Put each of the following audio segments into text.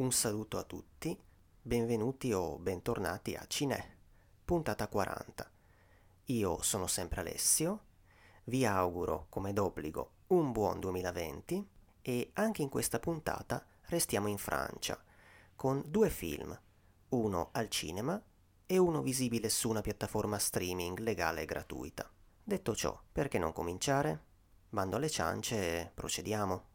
Un saluto a tutti, benvenuti o bentornati a Cinè, puntata 40. Io sono sempre Alessio, vi auguro come d'obbligo un buon 2020 e anche in questa puntata restiamo in Francia con due film, uno al cinema e uno visibile su una piattaforma streaming legale e gratuita. Detto ciò, perché non cominciare? Bando alle ciance e procediamo.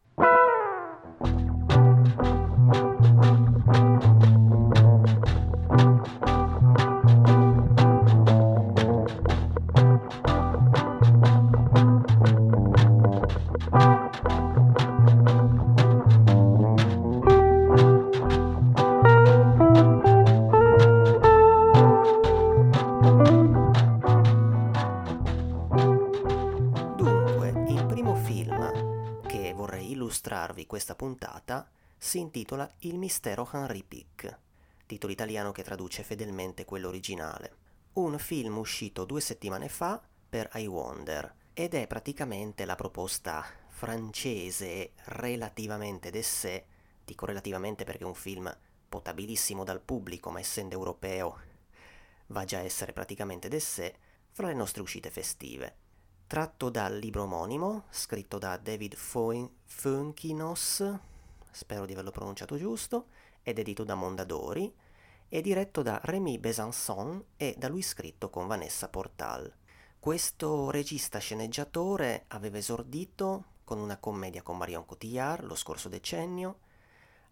Puntata si intitola Il mistero Henri Pic, titolo italiano che traduce fedelmente quello originale. Un film uscito due settimane fa per I Wonder ed è praticamente la proposta francese relativamente d'essè, dico relativamente perché è un film potabilissimo dal pubblico ma essendo europeo va già a essere praticamente d'essè, fra le nostre uscite festive tratto dal libro omonimo, scritto da David Funkinos, spero di averlo pronunciato giusto, ed edito da Mondadori, e diretto da Rémi Besançon e da lui scritto con Vanessa Portal. Questo regista sceneggiatore aveva esordito con una commedia con Marion Cotillard lo scorso decennio,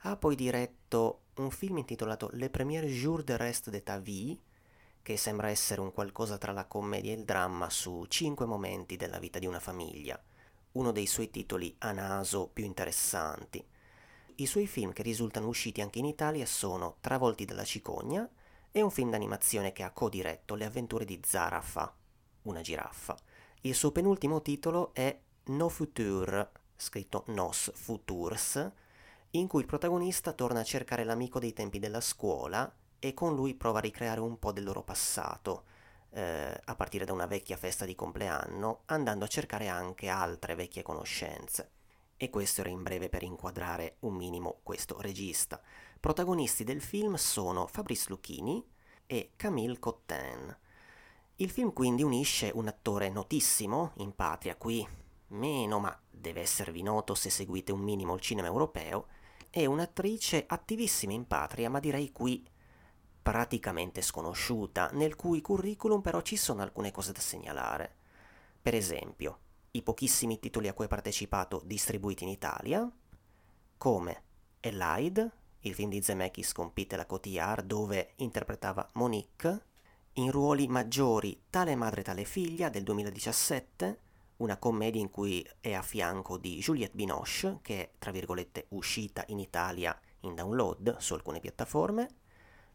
ha poi diretto un film intitolato Le Premiers Jours de Reste de ta vie, che sembra essere un qualcosa tra la commedia e il dramma su cinque momenti della vita di una famiglia, uno dei suoi titoli a naso più interessanti. I suoi film che risultano usciti anche in Italia sono Travolti dalla cicogna e un film d'animazione che ha co-diretto Le avventure di Zarafa, una giraffa. Il suo penultimo titolo è No Futur, scritto Nos Futurs, in cui il protagonista torna a cercare l'amico dei tempi della scuola e con lui prova a ricreare un po' del loro passato, eh, a partire da una vecchia festa di compleanno, andando a cercare anche altre vecchie conoscenze. E questo era in breve per inquadrare un minimo questo regista. Protagonisti del film sono Fabrice Lucchini e Camille Cotten. Il film quindi unisce un attore notissimo in patria, qui meno, ma deve esservi noto se seguite un minimo il cinema europeo, e un'attrice attivissima in patria, ma direi qui praticamente sconosciuta, nel cui curriculum però ci sono alcune cose da segnalare. Per esempio, i pochissimi titoli a cui ha partecipato distribuiti in Italia, come Elide, il film di Zemeckis con Peter Cotillard dove interpretava Monique, in ruoli maggiori Tale madre tale figlia del 2017, una commedia in cui è a fianco di Juliette Binoche, che è tra virgolette uscita in Italia in download su alcune piattaforme,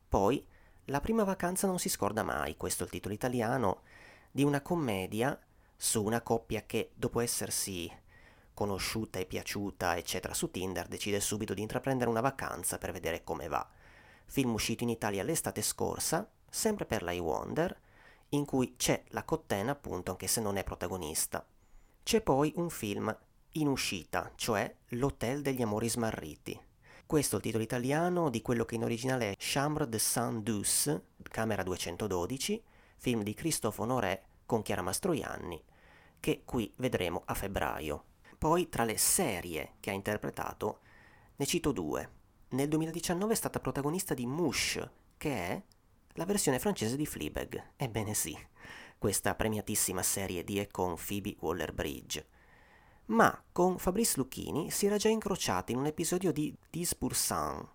poi, La prima vacanza non si scorda mai, questo è il titolo italiano, di una commedia su una coppia che, dopo essersi conosciuta e piaciuta, eccetera, su Tinder, decide subito di intraprendere una vacanza per vedere come va. Film uscito in Italia l'estate scorsa, sempre per la Wonder, in cui c'è la Cottena, appunto, anche se non è protagonista. C'è poi un film in uscita, cioè L'Hotel degli Amori Smarriti, questo è il titolo italiano di quello che in originale è Chambre de Saint-Douce, Camera 212, film di Christophe Honoré con Chiara Mastroianni, che qui vedremo a febbraio. Poi tra le serie che ha interpretato ne cito due. Nel 2019 è stata protagonista di Mush, che è la versione francese di Fleabag. Ebbene sì, questa premiatissima serie di e con Phoebe Waller-Bridge ma con Fabrice Lucchini si era già incrociati in un episodio di Dispursan,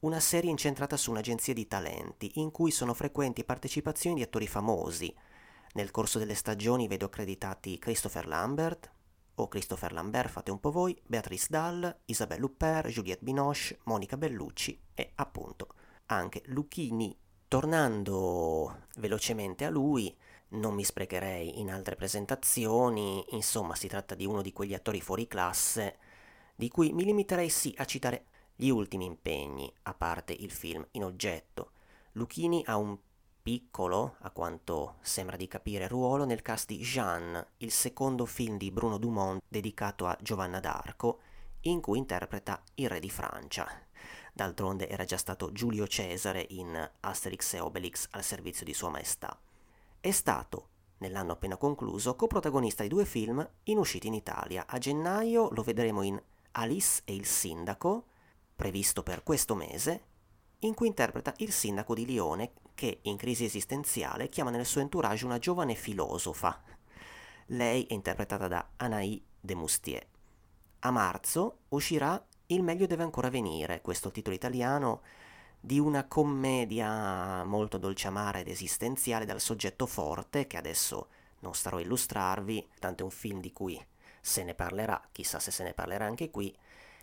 una serie incentrata su un'agenzia di talenti in cui sono frequenti partecipazioni di attori famosi. Nel corso delle stagioni vedo accreditati Christopher Lambert, o Christopher Lambert, fate un po' voi, Beatrice Dahl, Isabelle Huppert, Juliette Binoche, Monica Bellucci e appunto anche Lucchini. Tornando velocemente a lui, non mi sprecherei in altre presentazioni, insomma si tratta di uno di quegli attori fuori classe di cui mi limiterei sì a citare gli ultimi impegni, a parte il film in oggetto. Lucchini ha un piccolo, a quanto sembra di capire, ruolo nel cast di Jeanne, il secondo film di Bruno Dumont dedicato a Giovanna d'Arco, in cui interpreta il re di Francia. d'altronde era già stato Giulio Cesare in Asterix e Obelix al servizio di Sua Maestà. È stato, nell'anno appena concluso, coprotagonista di due film in uscita in Italia. A gennaio lo vedremo in Alice e il sindaco, previsto per questo mese, in cui interpreta il sindaco di Lione che, in crisi esistenziale, chiama nel suo entourage una giovane filosofa. Lei è interpretata da Anaï de Moustier. A marzo uscirà Il meglio deve ancora venire, questo titolo italiano di una commedia molto dolce amara ed esistenziale dal soggetto forte che adesso non starò a illustrarvi, tanto è un film di cui se ne parlerà, chissà se se ne parlerà anche qui,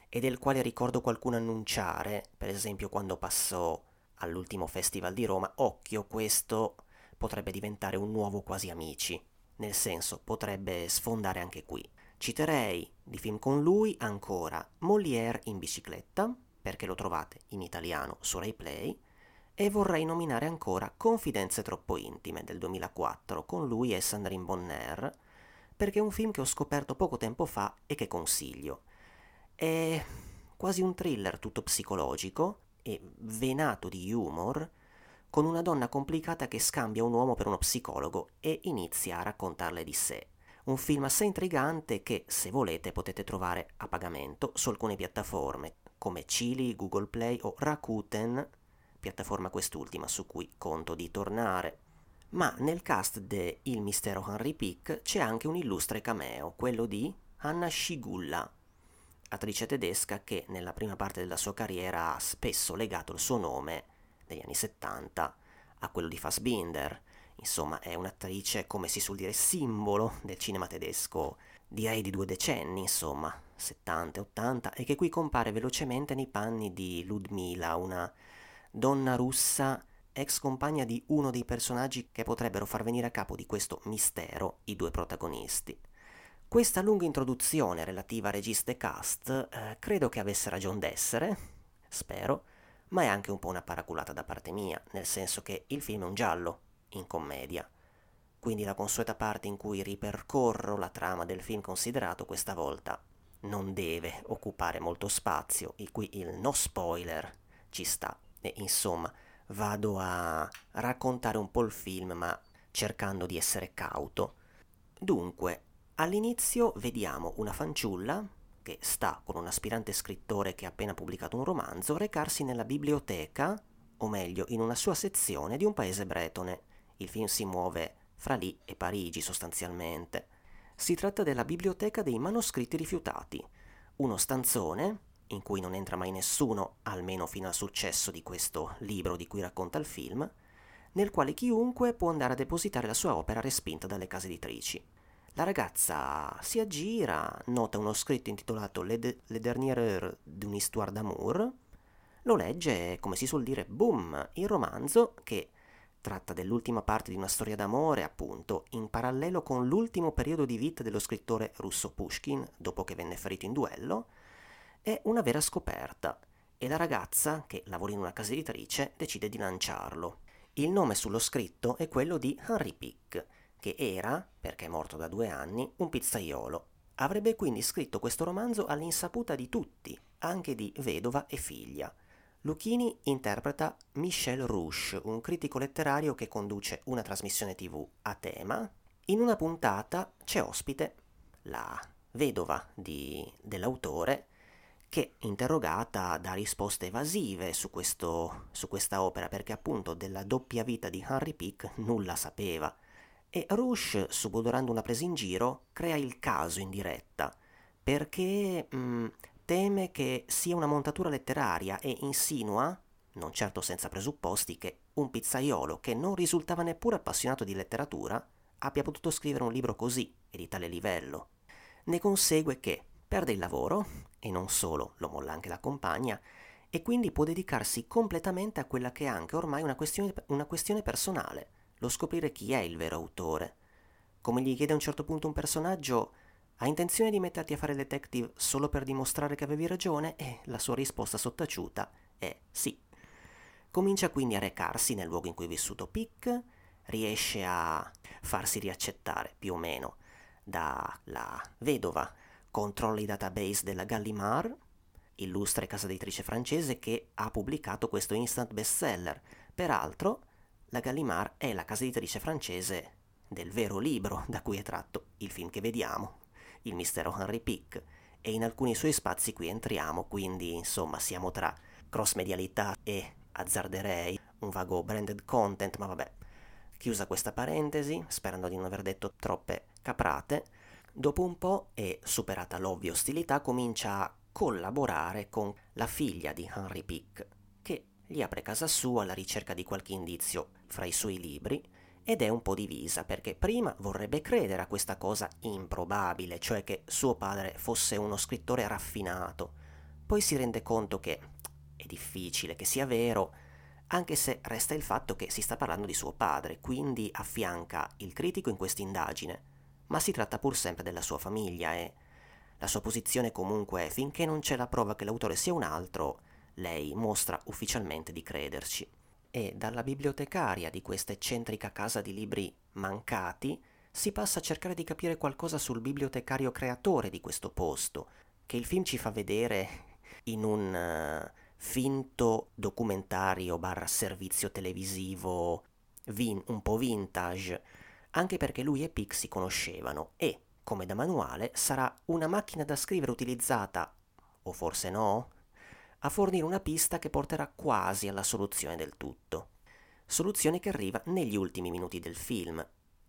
e del quale ricordo qualcuno annunciare, per esempio quando passò all'ultimo festival di Roma, occhio, questo potrebbe diventare un nuovo quasi amici, nel senso potrebbe sfondare anche qui. Citerei di film con lui ancora Molière in bicicletta, perché lo trovate in italiano su RaiPlay, e vorrei nominare ancora Confidenze troppo intime del 2004 con lui e Sandrine Bonner, perché è un film che ho scoperto poco tempo fa e che consiglio. È quasi un thriller tutto psicologico e venato di humor, con una donna complicata che scambia un uomo per uno psicologo e inizia a raccontarle di sé. Un film assai intrigante che, se volete, potete trovare a pagamento su alcune piattaforme come Chili, Google Play o Rakuten, piattaforma quest'ultima su cui conto di tornare. Ma nel cast de Il mistero Henry Pick c'è anche un illustre cameo, quello di Anna Scigulla, attrice tedesca che nella prima parte della sua carriera ha spesso legato il suo nome, negli anni 70, a quello di Fassbinder. Insomma, è un'attrice, come si suol dire, simbolo del cinema tedesco, direi di due decenni, insomma, 70 80, e che qui compare velocemente nei panni di Ludmila, una donna russa ex compagna di uno dei personaggi che potrebbero far venire a capo di questo mistero i due protagonisti. Questa lunga introduzione relativa a regista e cast eh, credo che avesse ragione d'essere, spero, ma è anche un po' una paraculata da parte mia, nel senso che il film è un giallo, in commedia. Quindi la consueta parte in cui ripercorro la trama del film considerato questa volta non deve occupare molto spazio, in cui il no spoiler ci sta. E insomma, vado a raccontare un po' il film, ma cercando di essere cauto. Dunque, All'inizio vediamo una fanciulla che sta con un aspirante scrittore che ha appena pubblicato un romanzo recarsi nella biblioteca, o meglio in una sua sezione di un paese bretone. Il film si muove fra lì e Parigi sostanzialmente. Si tratta della biblioteca dei manoscritti rifiutati, uno stanzone in cui non entra mai nessuno, almeno fino al successo di questo libro di cui racconta il film, nel quale chiunque può andare a depositare la sua opera respinta dalle case editrici. La ragazza si aggira, nota uno scritto intitolato Le, de- Le dernière d'une histoire d'amour, lo legge e, come si suol dire, boom, il romanzo che tratta dell'ultima parte di una storia d'amore, appunto, in parallelo con l'ultimo periodo di vita dello scrittore russo Pushkin, dopo che venne ferito in duello, è una vera scoperta e la ragazza, che lavora in una casa editrice, decide di lanciarlo. Il nome sullo scritto è quello di Henry Pick, che era, perché è morto da due anni, un pizzaiolo. Avrebbe quindi scritto questo romanzo all'insaputa di tutti, anche di vedova e figlia. Lucchini interpreta Michel Rouche, un critico letterario che conduce una trasmissione tv a tema. In una puntata c'è ospite la vedova di, dell'autore che, interrogata, dà risposte evasive su, questo, su questa opera perché appunto della doppia vita di Henry Pick nulla sapeva e Rush, subodorando una presa in giro, crea il caso in diretta, perché mh, mm, teme che sia una montatura letteraria e insinua, non certo senza presupposti, che un pizzaiolo che non risultava neppure appassionato di letteratura abbia potuto scrivere un libro così e di tale livello. Ne consegue che perde il lavoro, e non solo, lo molla anche la compagna, e quindi può dedicarsi completamente a quella che è anche ormai una questione, una questione personale, lo scoprire chi è il vero autore. Come gli chiede a un certo punto un personaggio, hai intenzione di metterti a fare detective solo per dimostrare che avevi ragione? E la sua risposta sottaciuta è sì. Comincia quindi a recarsi nel luogo in cui è vissuto Pick, riesce a farsi riaccettare più o meno dalla vedova, controlla i database della Gallimard, illustre casa editrice francese che ha pubblicato questo instant bestseller. Peraltro, la Gallimard è la casa editrice francese del vero libro da cui è tratto il film che vediamo, Il mistero Henry Pick, e in alcuni suoi spazi qui entriamo, quindi insomma siamo tra cross-medialità e azzarderei un vago branded content, ma vabbè. Chiusa questa parentesi, sperando di non aver detto troppe caprate, dopo un po' e superata l'ovvia ostilità comincia a collaborare con la figlia di Henry Pick, che gli apre casa sua alla ricerca di qualche indizio fra i suoi libri ed è un po' divisa perché prima vorrebbe credere a questa cosa improbabile, cioè che suo padre fosse uno scrittore raffinato, poi si rende conto che è difficile che sia vero, anche se resta il fatto che si sta parlando di suo padre, quindi affianca il critico in questa indagine, ma si tratta pur sempre della sua famiglia e la sua posizione comunque è finché non c'è la prova che l'autore sia un altro, lei mostra ufficialmente di crederci. E dalla bibliotecaria di questa eccentrica casa di libri mancati si passa a cercare di capire qualcosa sul bibliotecario creatore di questo posto, che il film ci fa vedere in un uh, finto documentario barra servizio televisivo vin- un po' vintage, anche perché lui e Pic si conoscevano. E come da manuale, sarà una macchina da scrivere utilizzata, o forse no, a fornire una pista che porterà quasi alla soluzione del tutto. Soluzione che arriva negli ultimi minuti del film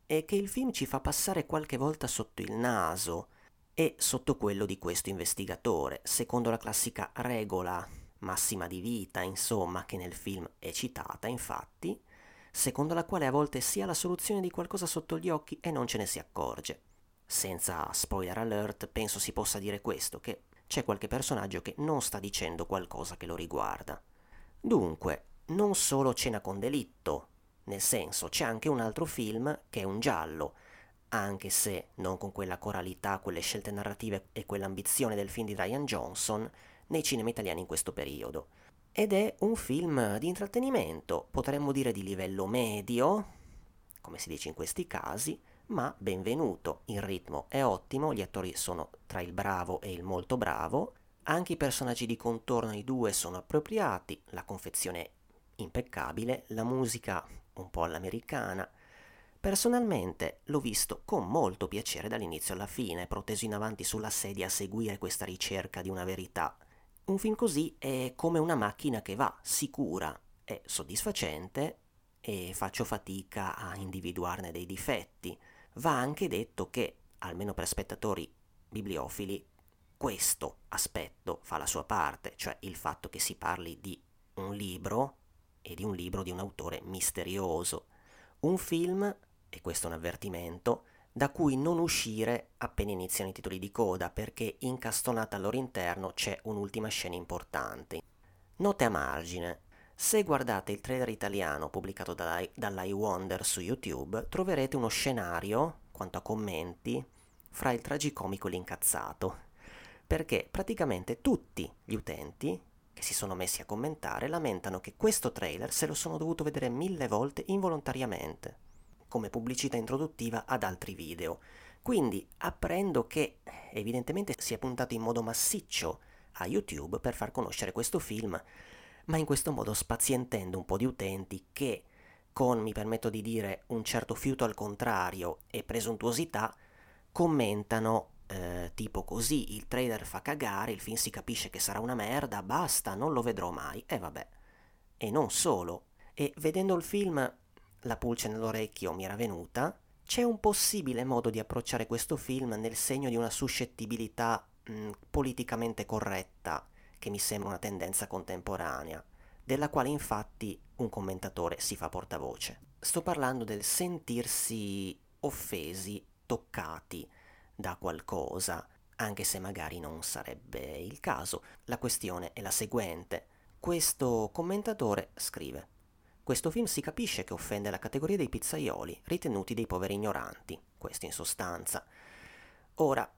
e che il film ci fa passare qualche volta sotto il naso e sotto quello di questo investigatore, secondo la classica regola massima di vita, insomma, che nel film è citata, infatti, secondo la quale a volte si ha la soluzione di qualcosa sotto gli occhi e non ce ne si accorge senza spoiler alert, penso si possa dire questo, che c'è qualche personaggio che non sta dicendo qualcosa che lo riguarda. Dunque, non solo Cena con delitto, nel senso c'è anche un altro film che è un giallo, anche se non con quella coralità, quelle scelte narrative e quell'ambizione del film di Ryan Johnson nei cinema italiani in questo periodo. Ed è un film di intrattenimento, potremmo dire di livello medio, come si dice in questi casi, ma benvenuto, il ritmo è ottimo, gli attori sono tra il bravo e il molto bravo, anche i personaggi di contorno ai due sono appropriati, la confezione è impeccabile, la musica un po' all'americana. Personalmente l'ho visto con molto piacere dall'inizio alla fine, proteso in avanti sulla sedia a seguire questa ricerca di una verità. Un film così è come una macchina che va, sicura, è soddisfacente e faccio fatica a individuarne dei difetti va anche detto che, almeno per spettatori bibliofili, questo aspetto fa la sua parte, cioè il fatto che si parli di un libro e di un libro di un autore misterioso. Un film, e questo è un avvertimento, da cui non uscire appena iniziano i titoli di coda, perché incastonata al loro interno c'è un'ultima scena importante. Note a margine. Se guardate il trailer italiano pubblicato dall'iWonder su YouTube, troverete uno scenario, quanto a commenti, fra il tragicomico e l'incazzato, perché praticamente tutti gli utenti che si sono messi a commentare lamentano che questo trailer se lo sono dovuto vedere mille volte involontariamente, come pubblicità introduttiva ad altri video. Quindi apprendo che evidentemente si è puntato in modo massiccio a YouTube per far conoscere questo film ma in questo modo spazientendo un po' di utenti che, con, mi permetto di dire, un certo fiuto al contrario e presuntuosità, commentano eh, tipo così, il trailer fa cagare, il film si capisce che sarà una merda, basta, non lo vedrò mai, e vabbè. E non solo, e vedendo il film la pulce nell'orecchio mi era venuta, c'è un possibile modo di approcciare questo film nel segno di una suscettibilità mh, politicamente corretta, che mi sembra una tendenza contemporanea, della quale infatti un commentatore si fa portavoce. Sto parlando del sentirsi offesi, toccati da qualcosa, anche se magari non sarebbe il caso. La questione è la seguente. Questo commentatore scrive questo film si capisce che offende la categoria dei pizzaioli, ritenuti dei poveri ignoranti, questo in sostanza. Ora,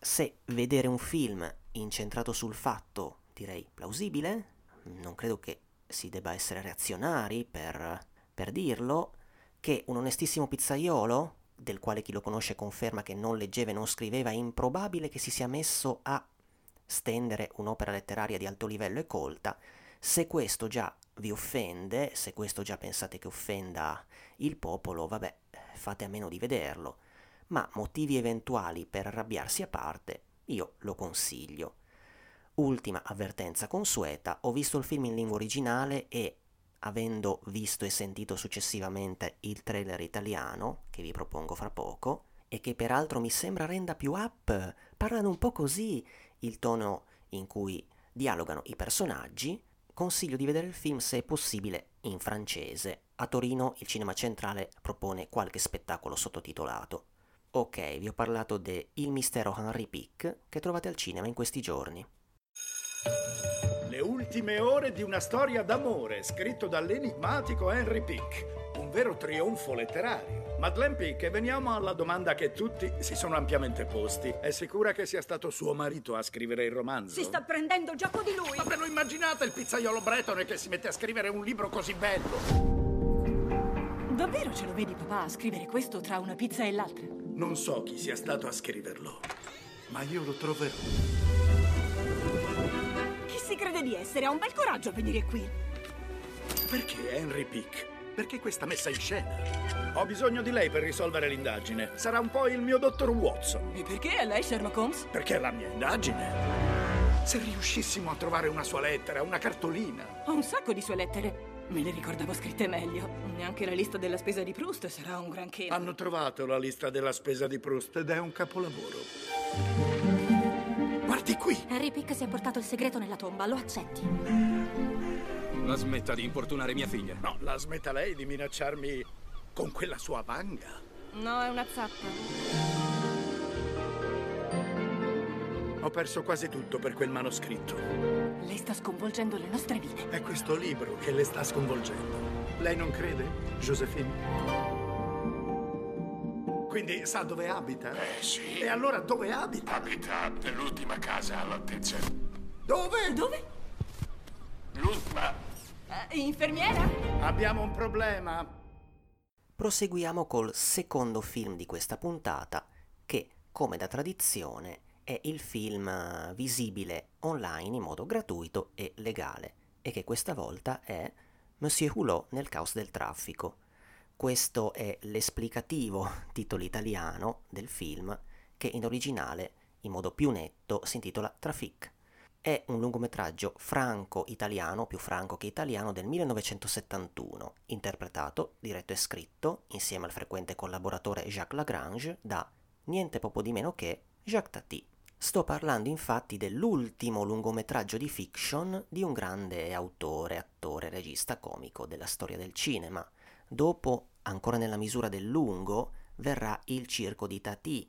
se vedere un film incentrato sul fatto, direi plausibile, non credo che si debba essere reazionari per, per dirlo, che un onestissimo pizzaiolo, del quale chi lo conosce conferma che non leggeva e non scriveva, è improbabile che si sia messo a stendere un'opera letteraria di alto livello e colta, se questo già vi offende, se questo già pensate che offenda il popolo, vabbè, fate a meno di vederlo, ma motivi eventuali per arrabbiarsi a parte, io lo consiglio. Ultima avvertenza consueta, ho visto il film in lingua originale e, avendo visto e sentito successivamente il trailer italiano, che vi propongo fra poco, e che peraltro mi sembra renda più up, parlano un po' così, il tono in cui dialogano i personaggi, consiglio di vedere il film se è possibile in francese. A Torino il Cinema Centrale propone qualche spettacolo sottotitolato. Ok, vi ho parlato de Il mistero Henry Pick che trovate al cinema in questi giorni. Le ultime ore di una storia d'amore, scritto dall'enigmatico Henry Pick, un vero trionfo letterario. Madeleine Pick, e veniamo alla domanda che tutti si sono ampiamente posti. È sicura che sia stato suo marito a scrivere il romanzo? Si sta prendendo gioco di lui! Ma ve lo immaginate il pizzaiolo bretone che si mette a scrivere un libro così bello? Davvero ce lo vedi papà a scrivere questo tra una pizza e l'altra? Non so chi sia stato a scriverlo, ma io lo troverò. Chi si crede di essere? Ha un bel coraggio a venire qui. Perché Henry Pick? Perché questa messa in scena? Ho bisogno di lei per risolvere l'indagine. Sarà un po' il mio dottor Watson. E perché è lei Sherlock Holmes? Perché è la mia indagine. Se riuscissimo a trovare una sua lettera, una cartolina. Ho un sacco di sue lettere. Me le ricordavo scritte meglio. Neanche la lista della spesa di Proust sarà un granché. Hanno trovato la lista della spesa di Proust ed è un capolavoro. Guardi qui! Harry Pick si è portato il segreto nella tomba, lo accetti? La smetta di importunare mia figlia. No, la smetta lei di minacciarmi con quella sua vanga. No, è una zappa. Ho perso quasi tutto per quel manoscritto. Lei sta sconvolgendo le nostre vite. È questo libro che le sta sconvolgendo. Lei non crede, Josephine? Quindi sa dove abita? Eh sì. E allora dove abita? Abita nell'ultima casa all'altezza. Dove? Dove? L'ultima. Eh, infermiera? Abbiamo un problema. Proseguiamo col secondo film di questa puntata, che, come da tradizione, è il film visibile online in modo gratuito e legale, e che questa volta è Monsieur Hulot nel caos del traffico. Questo è l'esplicativo titolo italiano del film, che in originale, in modo più netto, si intitola Traffic. È un lungometraggio franco-italiano, più franco che italiano, del 1971, interpretato, diretto e scritto, insieme al frequente collaboratore Jacques Lagrange, da niente poco di meno che Jacques Tati. Sto parlando infatti dell'ultimo lungometraggio di fiction di un grande autore, attore, regista comico della storia del cinema. Dopo, ancora nella misura del lungo, verrà Il circo di Tati,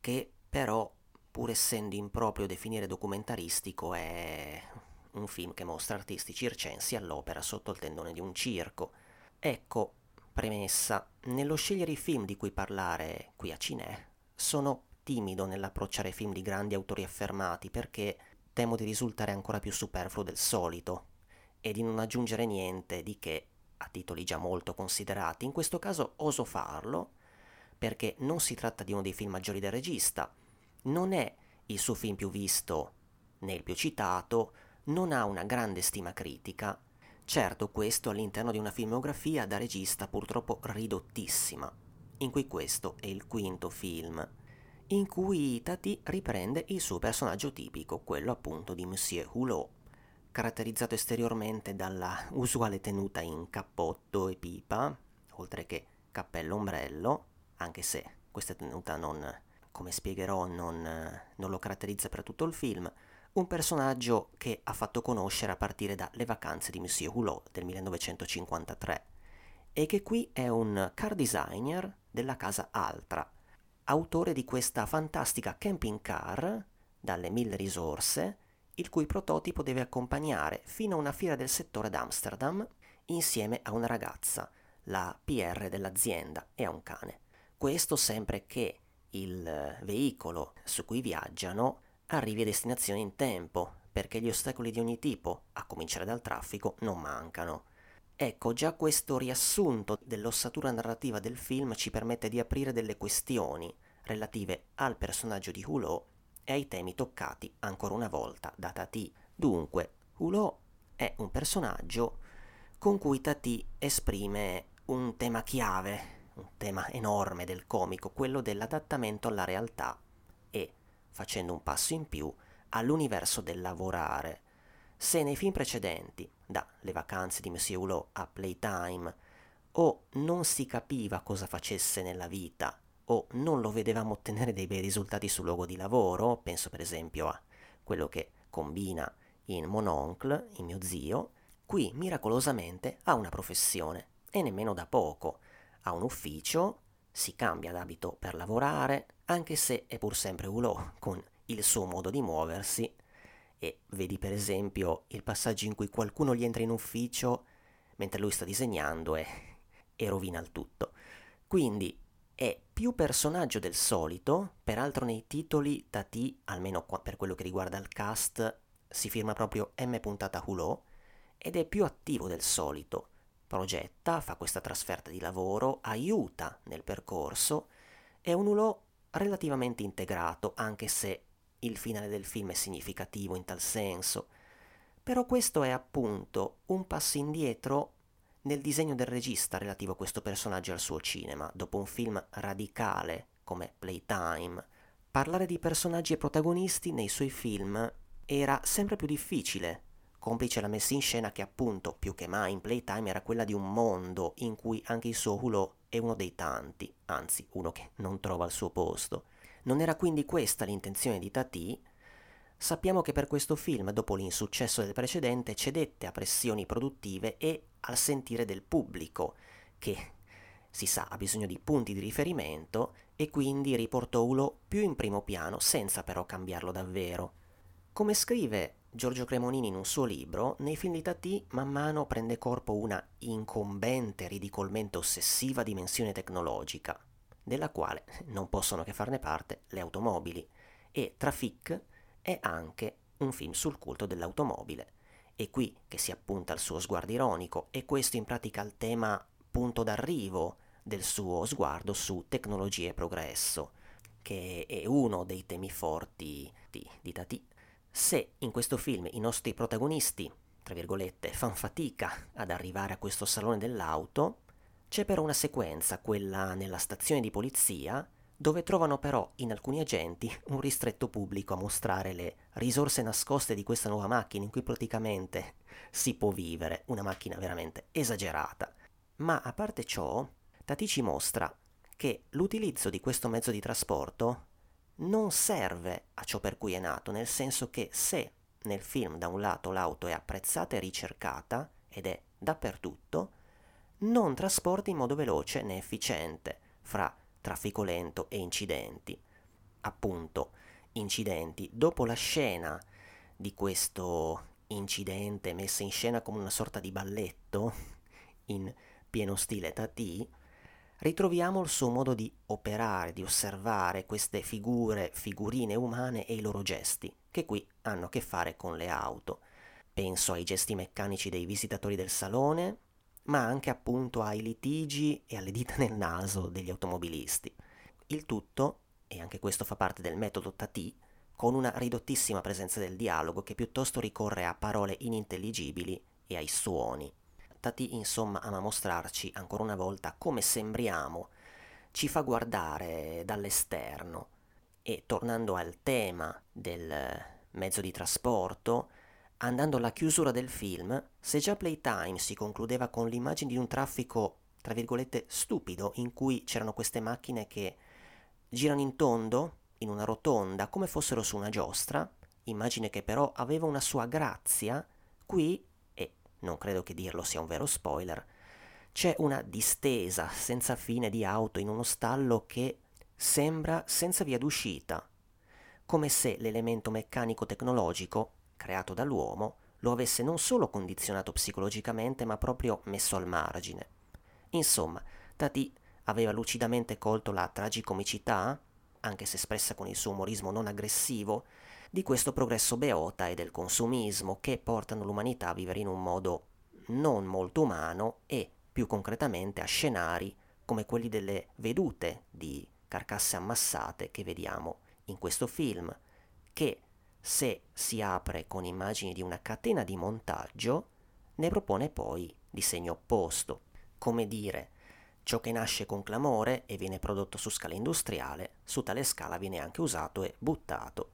che però, pur essendo improprio definire documentaristico, è un film che mostra artisti circensi all'opera sotto il tendone di un circo. Ecco, premessa, nello scegliere i film di cui parlare qui a Cinè, sono timido nell'approcciare film di grandi autori affermati perché temo di risultare ancora più superfluo del solito e di non aggiungere niente di che a titoli già molto considerati. In questo caso oso farlo perché non si tratta di uno dei film maggiori del regista, non è il suo film più visto né il più citato, non ha una grande stima critica. Certo, questo all'interno di una filmografia da regista purtroppo ridottissima, in cui questo è il quinto film in cui Tati riprende il suo personaggio tipico, quello appunto di Monsieur Hulot, caratterizzato esteriormente dalla usuale tenuta in cappotto e pipa, oltre che cappello ombrello, anche se questa tenuta non, come spiegherò, non, non lo caratterizza per tutto il film, un personaggio che ha fatto conoscere a partire da Le vacanze di Monsieur Hulot del 1953 e che qui è un car designer della casa Altra, autore di questa fantastica camping car dalle mille risorse, il cui prototipo deve accompagnare fino a una fiera del settore ad Amsterdam insieme a una ragazza, la PR dell'azienda e a un cane. Questo sempre che il veicolo su cui viaggiano arrivi a destinazione in tempo, perché gli ostacoli di ogni tipo, a cominciare dal traffico, non mancano. Ecco, già questo riassunto dell'ossatura narrativa del film ci permette di aprire delle questioni relative al personaggio di Hulot e ai temi toccati ancora una volta da Tati. Dunque, Hulot è un personaggio con cui Tati esprime un tema chiave, un tema enorme del comico, quello dell'adattamento alla realtà e, facendo un passo in più, all'universo del lavorare. Se nei film precedenti, da Le vacanze di Monsieur Hulot a Playtime, o non si capiva cosa facesse nella vita, o non lo vedevamo ottenere dei bei risultati sul luogo di lavoro, penso per esempio a quello che combina in Mononcle, in mio zio, qui miracolosamente ha una professione, e nemmeno da poco. Ha un ufficio, si cambia d'abito per lavorare, anche se è pur sempre Hulot, con il suo modo di muoversi, e vedi per esempio il passaggio in cui qualcuno gli entra in ufficio mentre lui sta disegnando e, e rovina il tutto. Quindi è più personaggio del solito, peraltro nei titoli Tati, almeno per quello che riguarda il cast, si firma proprio M. Hulot, ed è più attivo del solito. Progetta, fa questa trasferta di lavoro, aiuta nel percorso, è un Hulot relativamente integrato, anche se il finale del film è significativo in tal senso. Però questo è appunto un passo indietro nel disegno del regista relativo a questo personaggio al suo cinema, dopo un film radicale come Playtime. Parlare di personaggi e protagonisti nei suoi film era sempre più difficile, complice la messa in scena che appunto più che mai in Playtime era quella di un mondo in cui anche il suo Hulot è uno dei tanti, anzi uno che non trova il suo posto. Non era quindi questa l'intenzione di Tati, Sappiamo che per questo film, dopo l'insuccesso del precedente, cedette a pressioni produttive e al sentire del pubblico, che si sa ha bisogno di punti di riferimento e quindi riportò Ulo più in primo piano senza però cambiarlo davvero. Come scrive Giorgio Cremonini in un suo libro, nei film di Tati man mano prende corpo una incombente, ridicolmente ossessiva dimensione tecnologica, della quale non possono che farne parte le automobili, e Traffic è anche un film sul culto dell'automobile. È qui che si appunta il suo sguardo ironico e questo in pratica il tema punto d'arrivo del suo sguardo su tecnologia e progresso, che è uno dei temi forti di, di Tati. Se in questo film i nostri protagonisti, tra virgolette, fan fatica ad arrivare a questo salone dell'auto, c'è però una sequenza, quella nella stazione di polizia, dove trovano però in alcuni agenti un ristretto pubblico a mostrare le risorse nascoste di questa nuova macchina in cui praticamente si può vivere, una macchina veramente esagerata. Ma a parte ciò, Tati ci mostra che l'utilizzo di questo mezzo di trasporto non serve a ciò per cui è nato, nel senso che se nel film da un lato l'auto è apprezzata e ricercata ed è dappertutto, non trasporta in modo veloce né efficiente fra traffico lento e incidenti. Appunto, incidenti. Dopo la scena di questo incidente messa in scena come una sorta di balletto, in pieno stile Tati, ritroviamo il suo modo di operare, di osservare queste figure, figurine umane e i loro gesti, che qui hanno a che fare con le auto. Penso ai gesti meccanici dei visitatori del salone, ma anche appunto ai litigi e alle dita nel naso degli automobilisti. Il tutto, e anche questo fa parte del metodo Tati, con una ridottissima presenza del dialogo che piuttosto ricorre a parole inintelligibili e ai suoni. Tati insomma ama mostrarci ancora una volta come sembriamo, ci fa guardare dall'esterno e tornando al tema del mezzo di trasporto, Andando alla chiusura del film, se già Playtime si concludeva con l'immagine di un traffico, tra virgolette, stupido, in cui c'erano queste macchine che girano in tondo, in una rotonda, come fossero su una giostra, immagine che però aveva una sua grazia, qui, e non credo che dirlo sia un vero spoiler, c'è una distesa senza fine di auto in uno stallo che sembra senza via d'uscita, come se l'elemento meccanico tecnologico creato dall'uomo, lo avesse non solo condizionato psicologicamente, ma proprio messo al margine. Insomma, Tati aveva lucidamente colto la tragicomicità, anche se espressa con il suo umorismo non aggressivo, di questo progresso beota e del consumismo che portano l'umanità a vivere in un modo non molto umano e, più concretamente, a scenari come quelli delle vedute di carcasse ammassate che vediamo in questo film, che se si apre con immagini di una catena di montaggio, ne propone poi di segno opposto. Come dire, ciò che nasce con clamore e viene prodotto su scala industriale, su tale scala viene anche usato e buttato.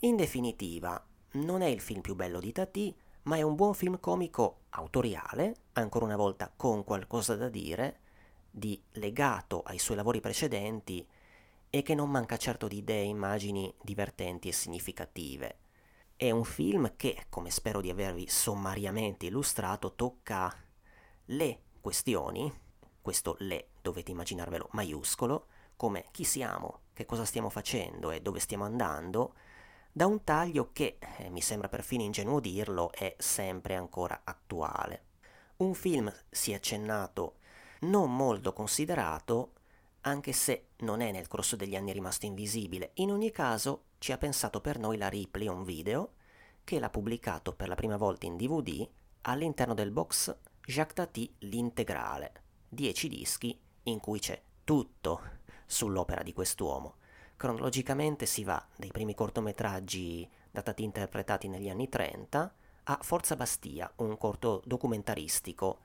In definitiva, non è il film più bello di Tati, ma è un buon film comico autoriale, ancora una volta con qualcosa da dire, di legato ai suoi lavori precedenti e che non manca certo di idee e immagini divertenti e significative. È un film che, come spero di avervi sommariamente illustrato, tocca le questioni, questo le dovete immaginarvelo maiuscolo, come chi siamo, che cosa stiamo facendo e dove stiamo andando, da un taglio che, eh, mi sembra perfino ingenuo dirlo, è sempre ancora attuale. Un film, si è accennato, non molto considerato, anche se non è nel corso degli anni rimasto invisibile. In ogni caso ci ha pensato per noi la Ripley On Video, che l'ha pubblicato per la prima volta in DVD all'interno del box Jacques Tati l'integrale, 10 dischi in cui c'è tutto sull'opera di quest'uomo. Cronologicamente si va dai primi cortometraggi da Tati interpretati negli anni 30 a Forza Bastia, un corto documentaristico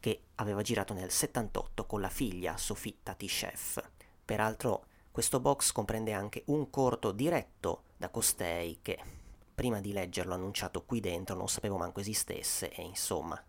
che aveva girato nel 78 con la figlia Sophie Tati Chef. Peraltro questo box comprende anche un corto diretto da costei che prima di leggerlo annunciato qui dentro non sapevo manco esistesse e insomma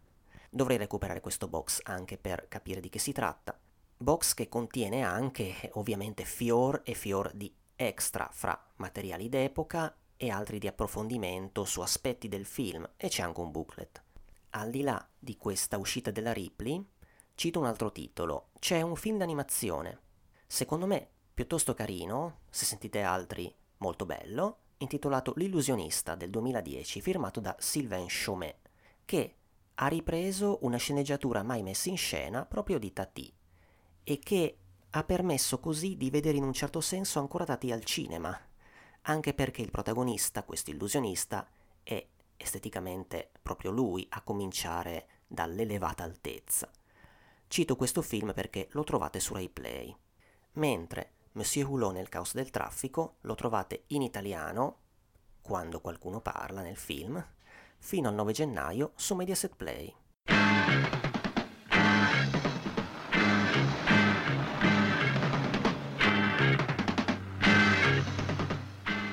dovrei recuperare questo box anche per capire di che si tratta. Box che contiene anche ovviamente fior e fior di extra fra materiali d'epoca e altri di approfondimento su aspetti del film e c'è anche un booklet al di là di questa uscita della Ripley, cito un altro titolo. C'è un film d'animazione, secondo me piuttosto carino, se sentite altri molto bello, intitolato L'illusionista del 2010, firmato da Sylvain Chomet, che ha ripreso una sceneggiatura mai messa in scena proprio di Tati e che ha permesso così di vedere in un certo senso ancora Tati al cinema, anche perché il protagonista, questo illusionista, è esteticamente proprio lui, a cominciare dall'elevata altezza. Cito questo film perché lo trovate su Rai Play, mentre Monsieur Hulot nel caos del traffico lo trovate in italiano, quando qualcuno parla nel film, fino al 9 gennaio su Mediaset Play.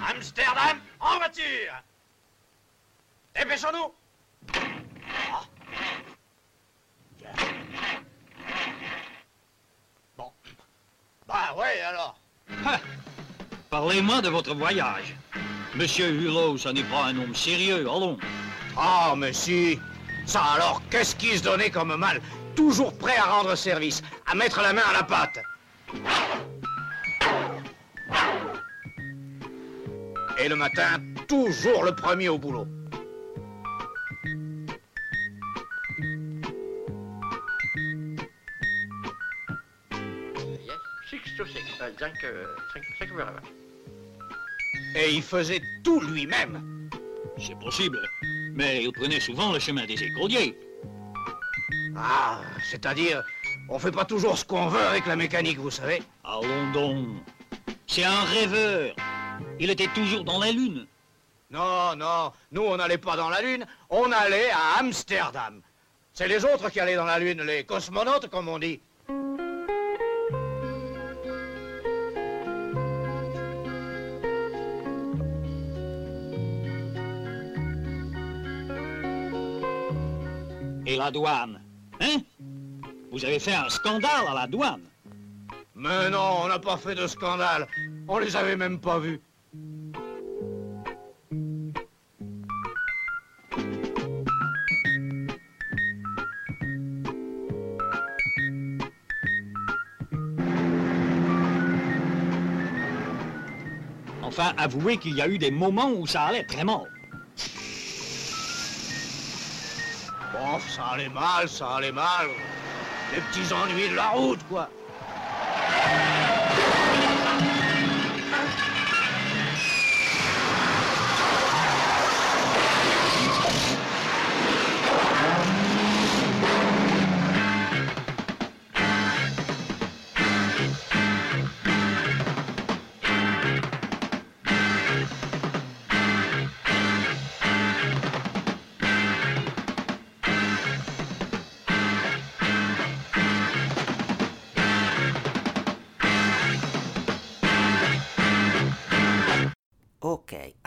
Amsterdam en voiture Dépêchons-nous ah. Bon. Bah ouais, alors. Parlez-moi de votre voyage. Monsieur Hulot, ça n'est pas un homme sérieux, allons. Ah, mais si. Ça alors, qu'est-ce qui se donnait comme mal? Toujours prêt à rendre service, à mettre la main à la pâte. Et le matin, toujours le premier au boulot. Et il faisait tout lui-même. C'est possible, mais il prenait souvent le chemin des écoliers. Ah, c'est-à-dire, on fait pas toujours ce qu'on veut avec la mécanique, vous savez. Allons donc. C'est un rêveur. Il était toujours dans la Lune. Non, non, nous on n'allait pas dans la Lune, on allait à Amsterdam. C'est les autres qui allaient dans la Lune, les cosmonautes comme on dit. Et la douane Hein? Vous avez fait un scandale à la douane Mais non, on n'a pas fait de scandale. On les avait même pas vus. Enfin, avouez qu'il y a eu des moments où ça allait très mal. Ça allait mal, ça allait mal. Les petits ennuis de la route, quoi.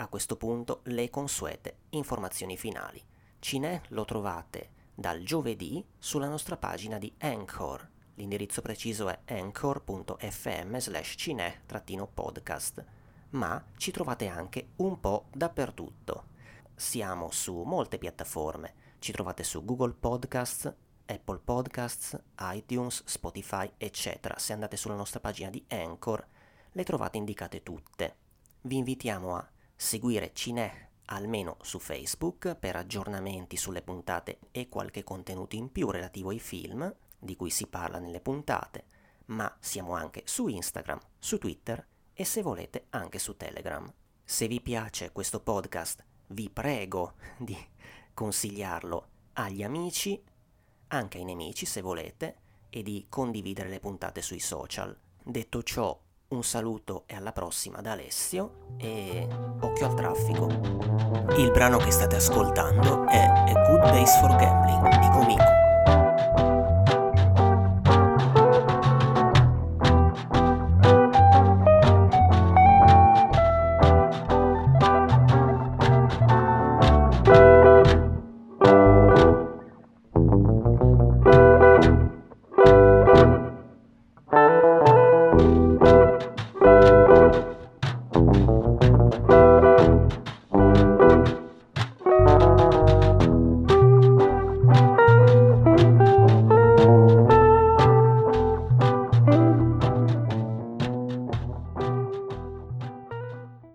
Questo punto le consuete informazioni finali. Cinè lo trovate dal giovedì sulla nostra pagina di Anchor. L'indirizzo preciso è anchor.fm slash cinè-podcast, ma ci trovate anche un po' dappertutto. Siamo su molte piattaforme, ci trovate su Google Podcasts, Apple Podcasts, iTunes, Spotify, eccetera. Se andate sulla nostra pagina di Anchor, le trovate indicate tutte. Vi invitiamo a seguire Cinè almeno su Facebook per aggiornamenti sulle puntate e qualche contenuto in più relativo ai film di cui si parla nelle puntate, ma siamo anche su Instagram, su Twitter e se volete anche su Telegram. Se vi piace questo podcast, vi prego di consigliarlo agli amici, anche ai nemici se volete, e di condividere le puntate sui social. Detto ciò, un saluto e alla prossima da Alessio e occhio al traffico. Il brano che state ascoltando è A Good Base for Gambling di Comico.